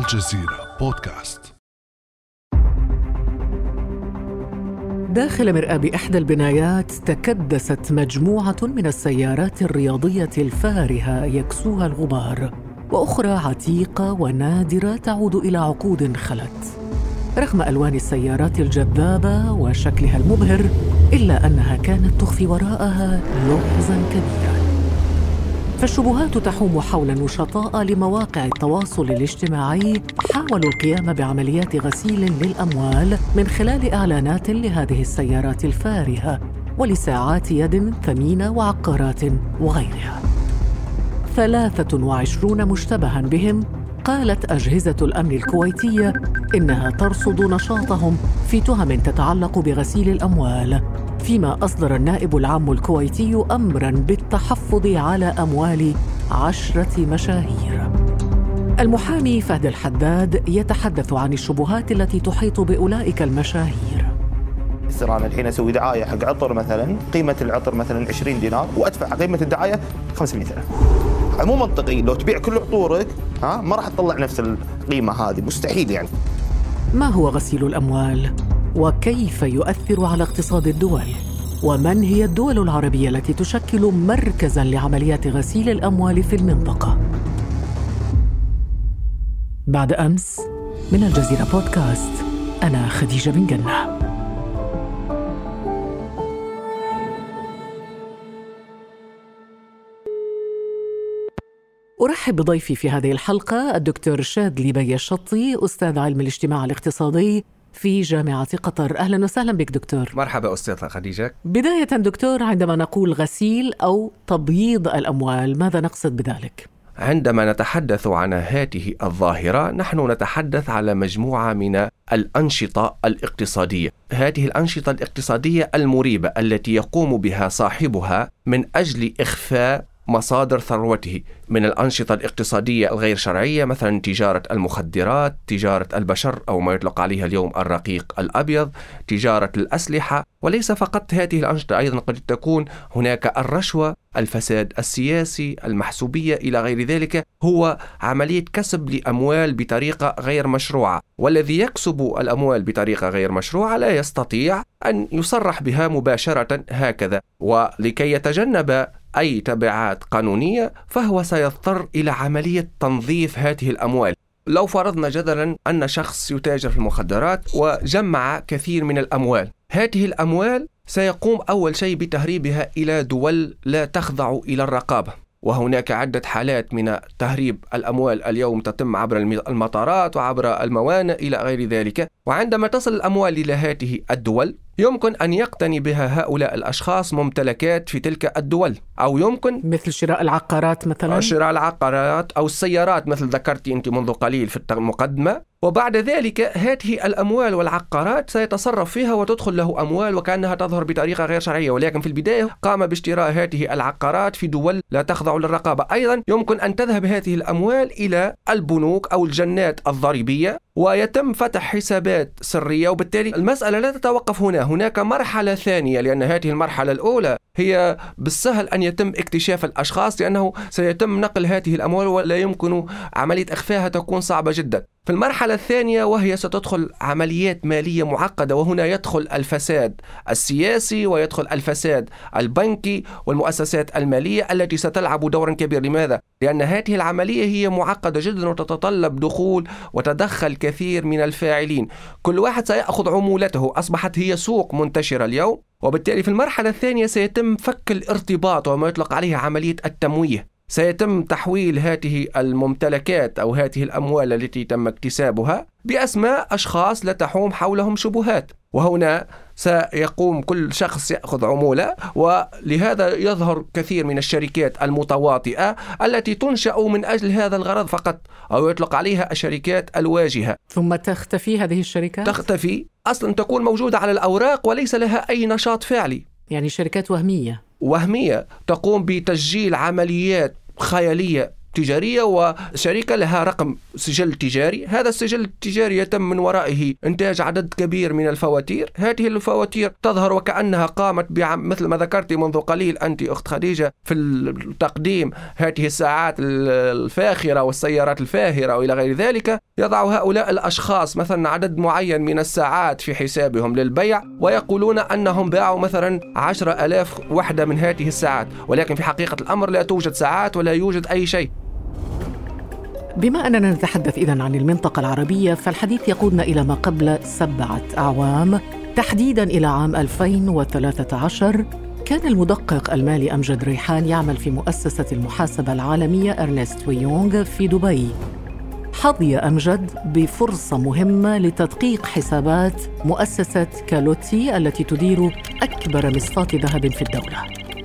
الجزيرة بودكاست. داخل مرآب إحدى البنايات تكدست مجموعة من السيارات الرياضية الفارهة يكسوها الغبار وأخرى عتيقة ونادرة تعود إلى عقود خلت. رغم ألوان السيارات الجذابة وشكلها المبهر إلا أنها كانت تخفي وراءها لغزا كبيرا. فالشبهات تحوم حول النشطاء لمواقع التواصل الاجتماعي حاولوا القيام بعمليات غسيل للأموال من خلال إعلانات لهذه السيارات الفارهة ولساعات يد ثمينة وعقارات وغيرها. ثلاثة وعشرون مشتبها بهم قالت أجهزة الأمن الكويتية إنها ترصد نشاطهم في تهم تتعلق بغسيل الأموال. فيما أصدر النائب العام الكويتي أمرا بالتحفظ على أموال عشرة مشاهير. المحامي فهد الحداد يتحدث عن الشبهات التي تحيط بأولئك المشاهير. يصير أنا الحين أسوي دعاية حق عطر مثلا قيمة العطر مثلا 20 دينار وأدفع قيمة الدعاية 500000 مو منطقي لو تبيع كل عطورك ها ما راح تطلع نفس القيمة هذه مستحيل يعني. ما هو غسيل الأموال؟ وكيف يؤثر على اقتصاد الدول؟ ومن هي الدول العربية التي تشكل مركزا لعمليات غسيل الأموال في المنطقة؟ بعد أمس من الجزيرة بودكاست أنا خديجة بن جنة. أرحب بضيفي في هذه الحلقة الدكتور شادلي بي الشطي أستاذ علم الاجتماع الاقتصادي في جامعة قطر أهلا وسهلا بك دكتور. مرحبا أستاذة خديجة. بداية دكتور عندما نقول غسيل أو تبييض الأموال ماذا نقصد بذلك؟ عندما نتحدث عن هذه الظاهرة نحن نتحدث على مجموعة من الأنشطة الاقتصادية. هذه الأنشطة الاقتصادية المريبة التي يقوم بها صاحبها من أجل إخفاء مصادر ثروته من الأنشطة الاقتصادية الغير شرعية مثلا تجارة المخدرات تجارة البشر أو ما يطلق عليها اليوم الرقيق الأبيض تجارة الأسلحة وليس فقط هذه الأنشطة أيضا قد تكون هناك الرشوة الفساد السياسي المحسوبية إلى غير ذلك هو عملية كسب لأموال بطريقة غير مشروعة. والذي يكسب الأموال بطريقة غير مشروعة لا يستطيع أن يصرح بها مباشرة هكذا. ولكي يتجنب أي تبعات قانونية فهو سيضطر إلى عملية تنظيف هذه الأموال. لو فرضنا جدلا أن شخص يتاجر في المخدرات وجمع كثير من الأموال هذه الأموال سيقوم أول شيء بتهريبها إلى دول لا تخضع إلى الرقابة. وهناك عدة حالات من تهريب الأموال اليوم تتم عبر المطارات وعبر الموانئ إلى غير ذلك. وعندما تصل الأموال إلى هذه الدول يمكن أن يقتني بها هؤلاء الأشخاص ممتلكات في تلك الدول أو يمكن مثل شراء العقارات مثلا؟ شراء العقارات أو السيارات مثل ذكرت أنت منذ قليل في المقدمة. وبعد ذلك هذه الأموال والعقارات سيتصرف فيها وتدخل له أموال وكأنها تظهر بطريقة غير شرعية. ولكن في البداية قام باشتراء هذه العقارات في دول لا تخضع للرقابة. أيضا يمكن أن تذهب هذه الأموال إلى البنوك أو الجنات الضريبية ويتم فتح حسابات سرية وبالتالي المسألة لا تتوقف هنا. هناك مرحلة ثانية لأن هذه المرحلة الأولى هي بالسهل أن يتم اكتشاف الأشخاص لأنه سيتم نقل هذه الأموال ولا يمكن عملية إخفائها تكون صعبة جدا. في المرحلة الثانية وهي ستدخل عمليات مالية معقدة وهنا يدخل الفساد السياسي ويدخل الفساد البنكي والمؤسسات المالية التي ستلعب دورا كبيرا لماذا؟ لأن هذه العملية هي معقدة جدا وتتطلب دخول وتدخل كثير من الفاعلين. كل واحد سيأخذ عمولته. أصبحت هي سوق منتشرة اليوم وبالتالي في المرحلة الثانية سيتم فك الارتباط وما يطلق عليه عملية التمويه. سيتم تحويل هذه الممتلكات أو هذه الأموال التي تم اكتسابها بأسماء أشخاص لا تحوم حولهم شبهات. وهنا سيقوم كل شخص يأخذ عمولة ولهذا يظهر كثير من الشركات المتواطئة التي تنشأ من أجل هذا الغرض فقط أو يطلق عليها الشركات الواجهة. ثم تختفي هذه الشركات؟ تختفي. أصلا تكون موجودة على الأوراق وليس لها أي نشاط فعلي. يعني شركات وهمية. وهمية تقوم بتسجيل عمليات خيالية. تجارية وشركة لها رقم سجل تجاري. هذا السجل التجاري يتم من ورائه إنتاج عدد كبير من الفواتير. هذه الفواتير تظهر وكأنها قامت بعم مثل ما ذكرت منذ قليل أنت أخت خديجة في التقديم. هذه الساعات الفاخرة والسيارات الفاهرة وإلى غير ذلك. يضع هؤلاء الأشخاص مثلا عدد معين من الساعات في حسابهم للبيع ويقولون أنهم باعوا مثلا عشرة ألاف وحدة من هذه الساعات. ولكن في حقيقة الأمر لا توجد ساعات ولا يوجد أي شيء. بما أننا نتحدث إذا عن المنطقة العربية فالحديث يقودنا إلى ما قبل سبعة أعوام. تحديدا إلى عام 2013 كان المدقق المالي أمجد ريحان يعمل في مؤسسة المحاسبة العالمية أرنست ويونغ في دبي. حظي أمجد بفرصة مهمة لتدقيق حسابات مؤسسة كالوتي التي تدير أكبر مصفات ذهب في الدولة.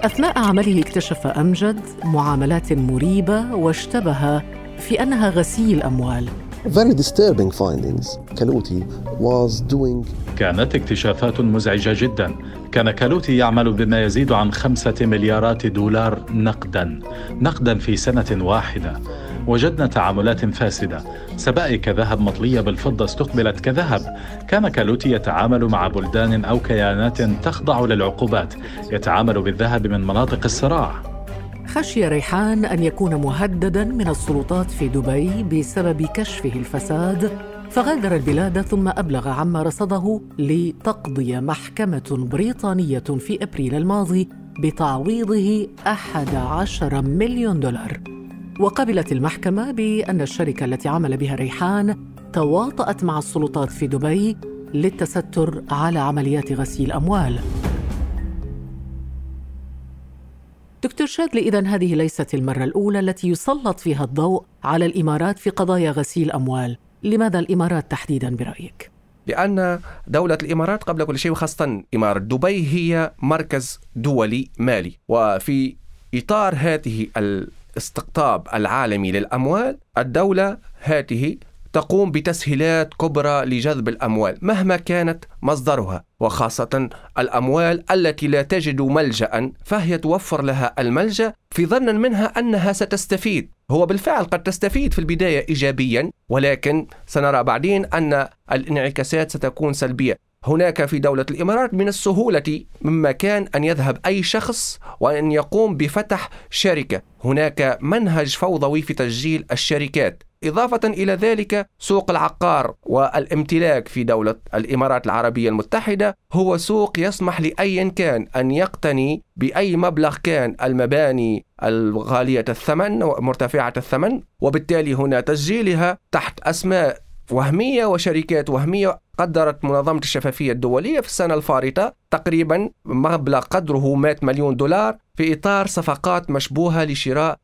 أثناء عمله اكتشف أمجد معاملات مريبة واشتبه في أنها غسيل أموال. Very disturbing findings. Kaluti was doing كانت اكتشافات مزعجة جدا. كان كالوتي يعمل بما يزيد عن خمسة مليارات دولار نقدا. نقدا في سنة واحدة. وجدنا تعاملات فاسدة. سبائك ذهب مطلية بالفضة استقبلت كذهب. كان كالوتي يتعامل مع بلدان أو كيانات تخضع للعقوبات. يتعامل بالذهب من مناطق الصراع. خشي ريحان أن يكون مهددا من السلطات في دبي بسبب كشفه الفساد فغادر البلاد ثم أبلغ عما رصده لتقضي محكمة بريطانية في أبريل الماضي بتعويضه 11 مليون دولار. وقبلت المحكمة بأن الشركة التي عمل بها ريحان تواطأت مع السلطات في دبي للتستر على عمليات غسيل أموال. دكتور شادلي إذا هذه ليست المرة الأولى التي يسلط فيها الضوء على الإمارات في قضايا غسيل أموال لماذا الإمارات تحديدا برأيك؟ لأن دولة الإمارات قبل كل شيء وخاصة إمارة دبي هي مركز دولي مالي وفي إطار هذه الاستقطاب العالمي للأموال الدولة هذه تقوم بتسهيلات كبرى لجذب الأموال مهما كانت مصدرها وخاصة الأموال التي لا تجد ملجا فهي توفر لها الملجأ في ظن منها أنها ستستفيد. هو بالفعل قد تستفيد في البداية ايجابيا ولكن سنرى بعدين أن الانعكاسات ستكون سلبية. هناك في دولة الإمارات من السهولة مما كان أن يذهب أي شخص وأن يقوم بفتح شركة. هناك منهج فوضوي في تسجيل الشركات. إضافة إلى ذلك سوق العقار والامتلاك في دولة الإمارات العربية المتحدة هو سوق يسمح لأي كان أن يقتني بأي مبلغ كان المباني الغالية الثمن ومرتفعة الثمن وبالتالي هنا تسجيلها تحت أسماء وهمية وشركات وهمية قدرت منظمة الشفافية الدولية في السنة الفارطة تقريبا مبلغ قدره 100 مليون دولار في إطار صفقات مشبوهة لشراء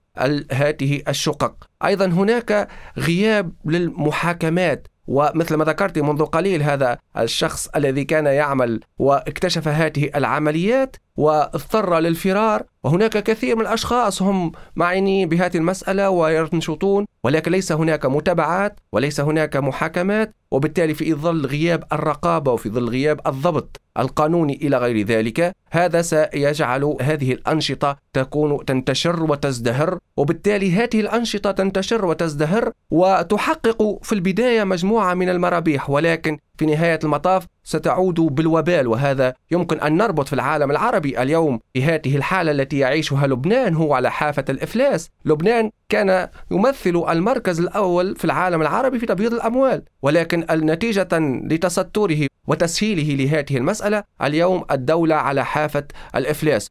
هذه الشقق. أيضا هناك غياب للمحاكمات ومثل ما ذكرت منذ قليل هذا الشخص الذي كان يعمل واكتشف هذه العمليات واضطر للفرار وهناك كثير من الأشخاص هم معنيين بهذه المسألة وينشطون ولكن ليس هناك متابعات وليس هناك محاكمات وبالتالي في ظل غياب الرقابة وفي ظل غياب الضبط القانوني إلى غير ذلك هذا سيجعل هذه الأنشطة تكون تنتشر وتزدهر وبالتالي هذه الأنشطة تنتشر وتزدهر وتحقق في البداية مجموعة من المرابيح ولكن في نهاية المطاف ستعود بالوبال وهذا يمكن أن نربط في العالم العربي اليوم في هذه الحالة التي يعيشها لبنان هو على حافة الإفلاس، لبنان كان يمثل المركز الأول في العالم العربي في تبييض الأموال، ولكن نتيجة لتستره وتسهيله لهذه المسألة اليوم الدولة على حافة الإفلاس،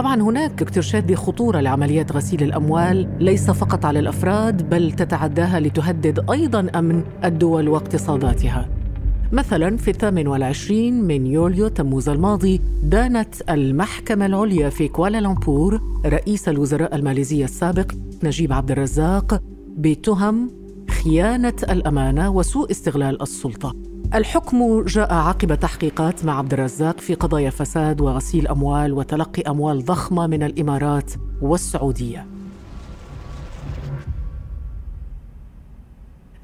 طبعا هناك دكتور شادي خطورة لعمليات غسيل الأموال ليس فقط على الأفراد بل تتعداها لتهدد أيضا أمن الدول واقتصاداتها. مثلا في الثامن والعشرين من يوليو تموز الماضي دانت المحكمة العليا في كوالالمبور رئيس الوزراء الماليزي السابق نجيب عبد الرزاق بتهم خيانة الأمانة وسوء استغلال السلطة. الحكم جاء عقب تحقيقات مع عبد الرزاق في قضايا فساد وغسيل أموال وتلقي أموال ضخمة من الإمارات والسعودية.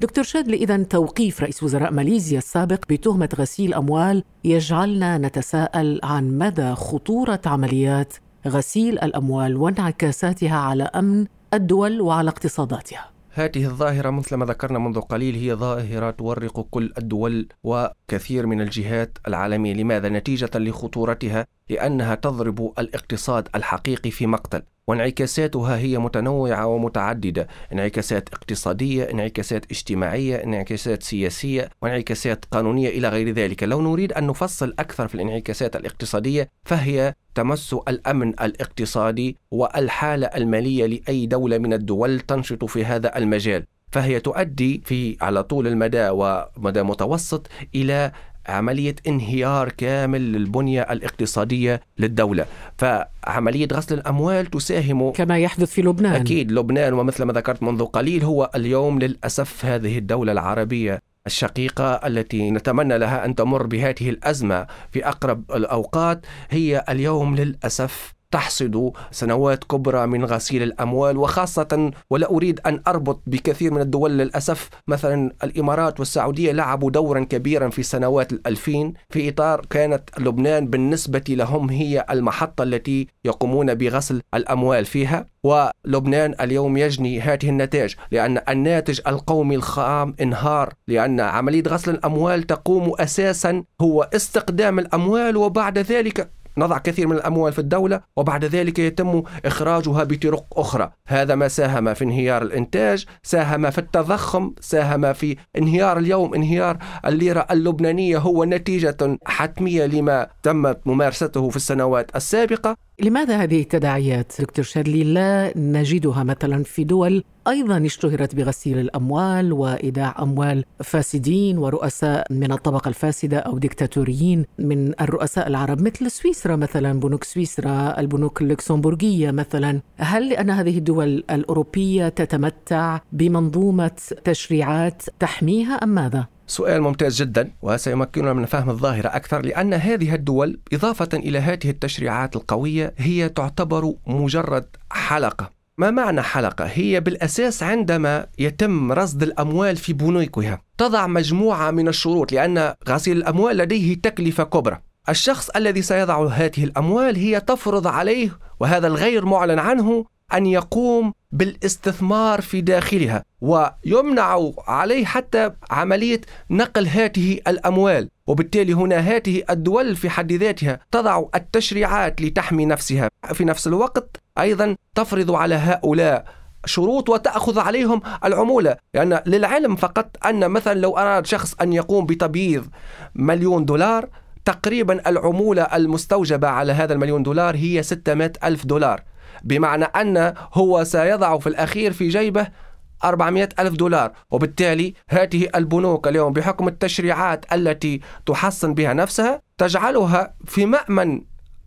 دكتور شادلي إذا توقيف رئيس وزراء ماليزيا السابق بتهمة غسيل أموال يجعلنا نتساءل عن مدى خطورة عمليات غسيل الأموال وانعكاساتها على أمن الدول وعلى اقتصاداتها. هذه الظاهرة مثل ما ذكرنا منذ قليل هي ظاهرة تورق كل الدول وكثير من الجهات العالمية لماذا؟ نتيجة لخطورتها لأنها تضرب الاقتصاد الحقيقي في مقتل وانعكاساتها هي متنوعة ومتعددة. انعكاسات اقتصادية انعكاسات اجتماعية انعكاسات سياسية وانعكاسات قانونية إلى غير ذلك. لو نريد أن نفصل أكثر في الانعكاسات الاقتصادية فهي تمس الأمن الاقتصادي والحالة المالية لأي دولة من الدول تنشط في هذا المجال. فهي تؤدي في على طول المدى ومدى متوسط إلى عملية انهيار كامل للبنية الاقتصادية للدولة. فعملية غسل الأموال تساهم كما يحدث في لبنان. أكيد لبنان ومثل ما ذكرت منذ قليل هو اليوم للأسف هذه الدولة العربية الشقيقة التي نتمنى لها أن تمر بهذه الأزمة في أقرب الأوقات. هي اليوم للأسف تحصد سنوات كبرى من غسيل الأموال وخاصة ولا أريد أن أربط بكثير من الدول للأسف. مثلا الإمارات والسعودية لعبوا دورا كبيرا في سنوات الألفين في إطار كانت لبنان بالنسبة لهم هي المحطة التي يقومون بغسل الأموال فيها ولبنان اليوم يجني هذه النتائج لأن الناتج القومي الخام انهار لأن عملية غسل الأموال تقوم أساسا هو استقدام الأموال وبعد ذلك نضع كثير من الأموال في الدولة وبعد ذلك يتم إخراجها بطرق أخرى. هذا ما ساهم في انهيار الإنتاج ساهم في التضخم ساهم في انهيار اليوم انهيار الليرة اللبنانية هو نتيجة حتمية لما تمت ممارسته في السنوات السابقة. لماذا هذه التداعيات دكتور شادلي لا نجدها مثلا في دول أيضا اشتهرت بغسيل الأموال وإيداع أموال فاسدين ورؤساء من الطبقة الفاسدة أو ديكتاتوريين من الرؤساء العرب مثل سويسرا مثلا بنوك سويسرا البنوك اللوكسمبورغية مثلا. هل لأن هذه الدول الأوروبية تتمتع بمنظومة تشريعات تحميها أم ماذا؟ سؤال ممتاز جدا وسيمكننا من فهم الظاهرة أكثر لأن هذه الدول إضافة إلى هذه التشريعات القوية هي تعتبر مجرد حلقة. ما معنى حلقة؟ هي بالأساس عندما يتم رصد الأموال في بنوكها تضع مجموعة من الشروط لأن غسيل الأموال لديه تكلفة كبرى. الشخص الذي سيضع هذه الأموال هي تفرض عليه وهذا الغير معلن عنه أن يقوم بالاستثمار في داخلها ويمنع عليه حتى عملية نقل هذه الأموال وبالتالي هنا هذه الدول في حد ذاتها تضع التشريعات لتحمي نفسها. في نفس الوقت أيضا تفرض على هؤلاء شروط وتأخذ عليهم العمولة. لأن يعني للعلم فقط أن مثلا لو أراد شخص أن يقوم بتبييض مليون دولار تقريبا العمولة المستوجبة على هذا المليون دولار هي 600 ألف دولار. بمعنى أن هو سيضع في الأخير في جيبه 400 ألف دولار وبالتالي هذه البنوك اليوم بحكم التشريعات التي تحصن بها نفسها تجعلها في مأمن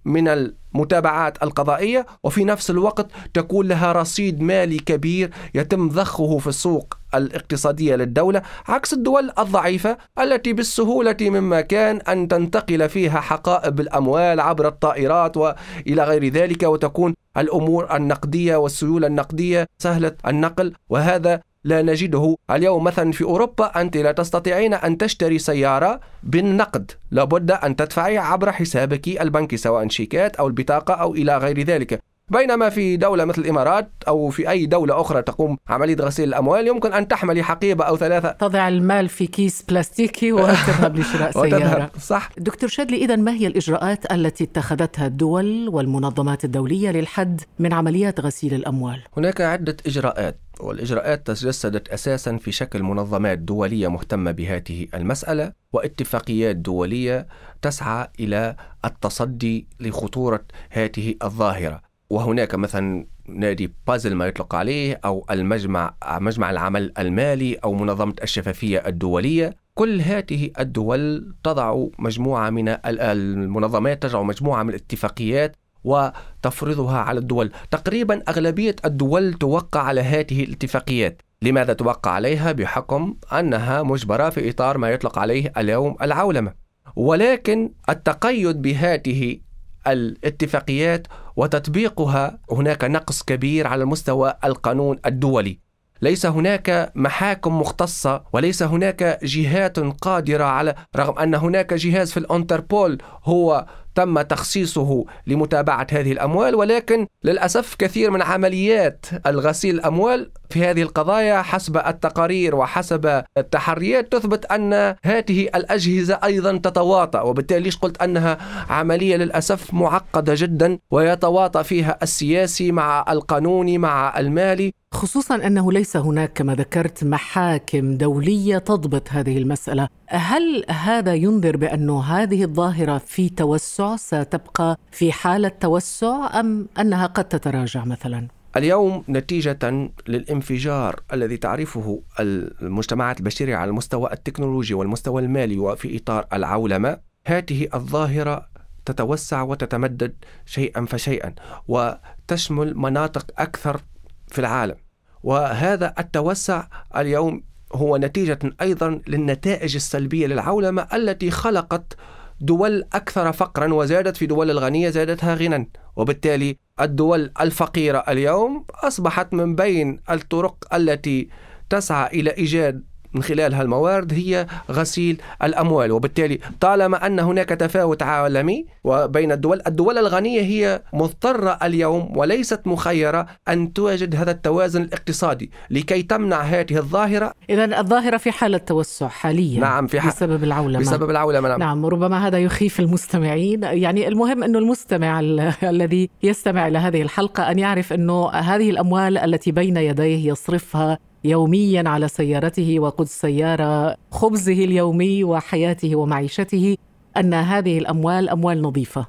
من المتابعات القضائية وفي نفس الوقت تكون لها رصيد مالي كبير يتم ضخه في السوق الاقتصادية للدولة عكس الدول الضعيفة التي بالسهولة مما كان أن تنتقل فيها حقائب الأموال عبر الطائرات وإلى غير ذلك وتكون الأمور النقدية والسيولة النقدية سهلة النقل وهذا لا نجده اليوم. مثلا في أوروبا أنت لا تستطيعين أن تشتري سيارة بالنقد. لابد أن تدفعي عبر حسابك البنكي سواء شيكات أو البطاقة أو إلى غير ذلك. بينما في دولة مثل الإمارات أو في أي دولة أخرى تقوم عملية غسيل الأموال يمكن أن تحملي حقيبة أو ثلاثة. تضع المال في كيس بلاستيكي وتذهب لشراء سيارة. صح. دكتور شادلي إذا ما هي الإجراءات التي اتخذتها الدول والمنظمات الدولية للحد من عمليات غسيل الأموال؟ هناك عدة إجراءات والإجراءات تجسدت أساسا في شكل منظمات دولية مهتمة بهذه المسألة واتفاقيات دولية تسعى إلى التصدي لخطورة هذه الظاهرة. وهناك مثلا نادي بازل ما يطلق عليه أو المجمع مجمع العمل المالي أو منظمة الشفافية الدولية. كل هذه الدول تضع مجموعة من المنظمات تضع مجموعة من الاتفاقيات وتفرضها على الدول. تقريبا أغلبية الدول توقع على هذه الاتفاقيات. لماذا توقع عليها؟ بحكم أنها مجبرة في إطار ما يطلق عليه اليوم العولمة. ولكن التقيد بهذه الاتفاقيات وتطبيقها هناك نقص كبير على مستوى القانون الدولي. ليس هناك محاكم مختصة وليس هناك جهات قادرة على رغم أن هناك جهاز في الأنتربول هو تم تخصيصه لمتابعة هذه الأموال ولكن للأسف كثير من عمليات الغسيل الأموال في هذه القضايا حسب التقارير وحسب التحريات تثبت أن هذه الأجهزة أيضا تتواطأ وبالتالي ليش قلت؟ أنها عملية للأسف معقدة جدا ويتواطأ فيها السياسي مع القانوني مع المالي. خصوصا أنه ليس هناك كما ذكرت محاكم دولية تضبط هذه المسألة، هل هذا ينذر بأن هذه الظاهرة في توسع ستبقى في حالة توسع أم أنها قد تتراجع مثلا؟ اليوم نتيجة للانفجار الذي تعرفه المجتمعات البشرية على المستوى التكنولوجي والمستوى المالي وفي إطار العولمة. هذه الظاهرة تتوسع وتتمدد شيئا فشيئا وتشمل مناطق أكثر في العالم. وهذا التوسع اليوم هو نتيجة أيضا للنتائج السلبية للعولمة التي خلقت دول أكثر فقرا وزادت في دول الغنية زادتها غنى وبالتالي الدول الفقيرة اليوم أصبحت من بين الطرق التي تسعى إلى إيجاد من خلال هالموارد هي غسيل الأموال. وبالتالي طالما أن هناك تفاوت عالمي وبين الدول الدول الغنية هي مضطرة اليوم وليست مخيرة أن توجد هذا التوازن الاقتصادي لكي تمنع هذه الظاهرة. إذا الظاهرة في حالة توسع حاليا نعم في بسبب العولمة. بسبب العولمة نعم. نعم ربما هذا يخيف المستمعين. يعني المهم أنه المستمع الذي يستمع إلى هذه الحلقة أن يعرف أنه هذه الأموال التي بين يديه يصرفها يوميا على سيارته وقود السياره خبزه اليومي وحياته ومعيشته أن هذه الأموال أموال نظيفة.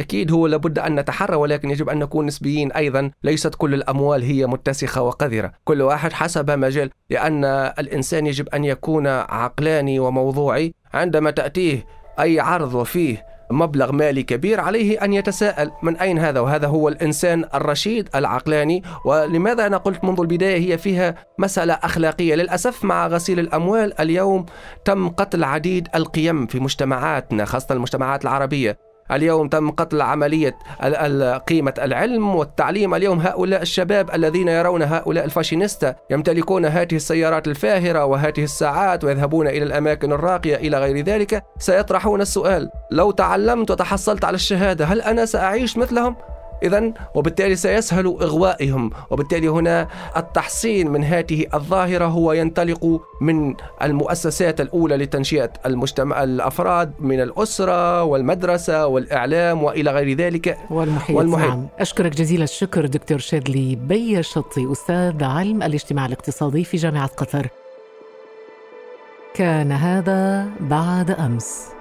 أكيد هو لابد أن نتحرى ولكن يجب أن نكون نسبيين أيضا. ليست كل الأموال هي متسخة وقذرة. كل واحد حسب مجال لأن الإنسان يجب أن يكون عقلاني وموضوعي. عندما تأتيه أي عرض وفيه مبلغ مالي كبير عليه أن يتساءل من أين هذا وهذا هو الإنسان الرشيد العقلاني. ولماذا أنا قلت منذ البداية هي فيها مسألة أخلاقية؟ للأسف مع غسيل الأموال اليوم تم قتل عديد القيم في مجتمعاتنا خاصة المجتمعات العربية. اليوم تم قتل عملية قيمة العلم والتعليم اليوم هؤلاء الشباب الذين يرون هؤلاء الفاشينيستا يمتلكون هذه السيارات الفاهرة وهذه الساعات ويذهبون إلى الأماكن الراقية إلى غير ذلك سيطرحون السؤال لو تعلمت وتحصلت على الشهادة هل أنا سأعيش مثلهم؟ إذا وبالتالي سيسهل إغوائهم وبالتالي هنا التحصين من هذه الظاهرة هو ينطلق من المؤسسات الأولى لتنشئة المجتمع الأفراد من الأسرة والمدرسة والإعلام وإلى غير ذلك والمحيط, والمحيط. نعم. أشكرك جزيل الشكر دكتور شادلي بي الشطي أستاذ علم الاجتماع الاقتصادي في جامعة قطر كان هذا بعد أمس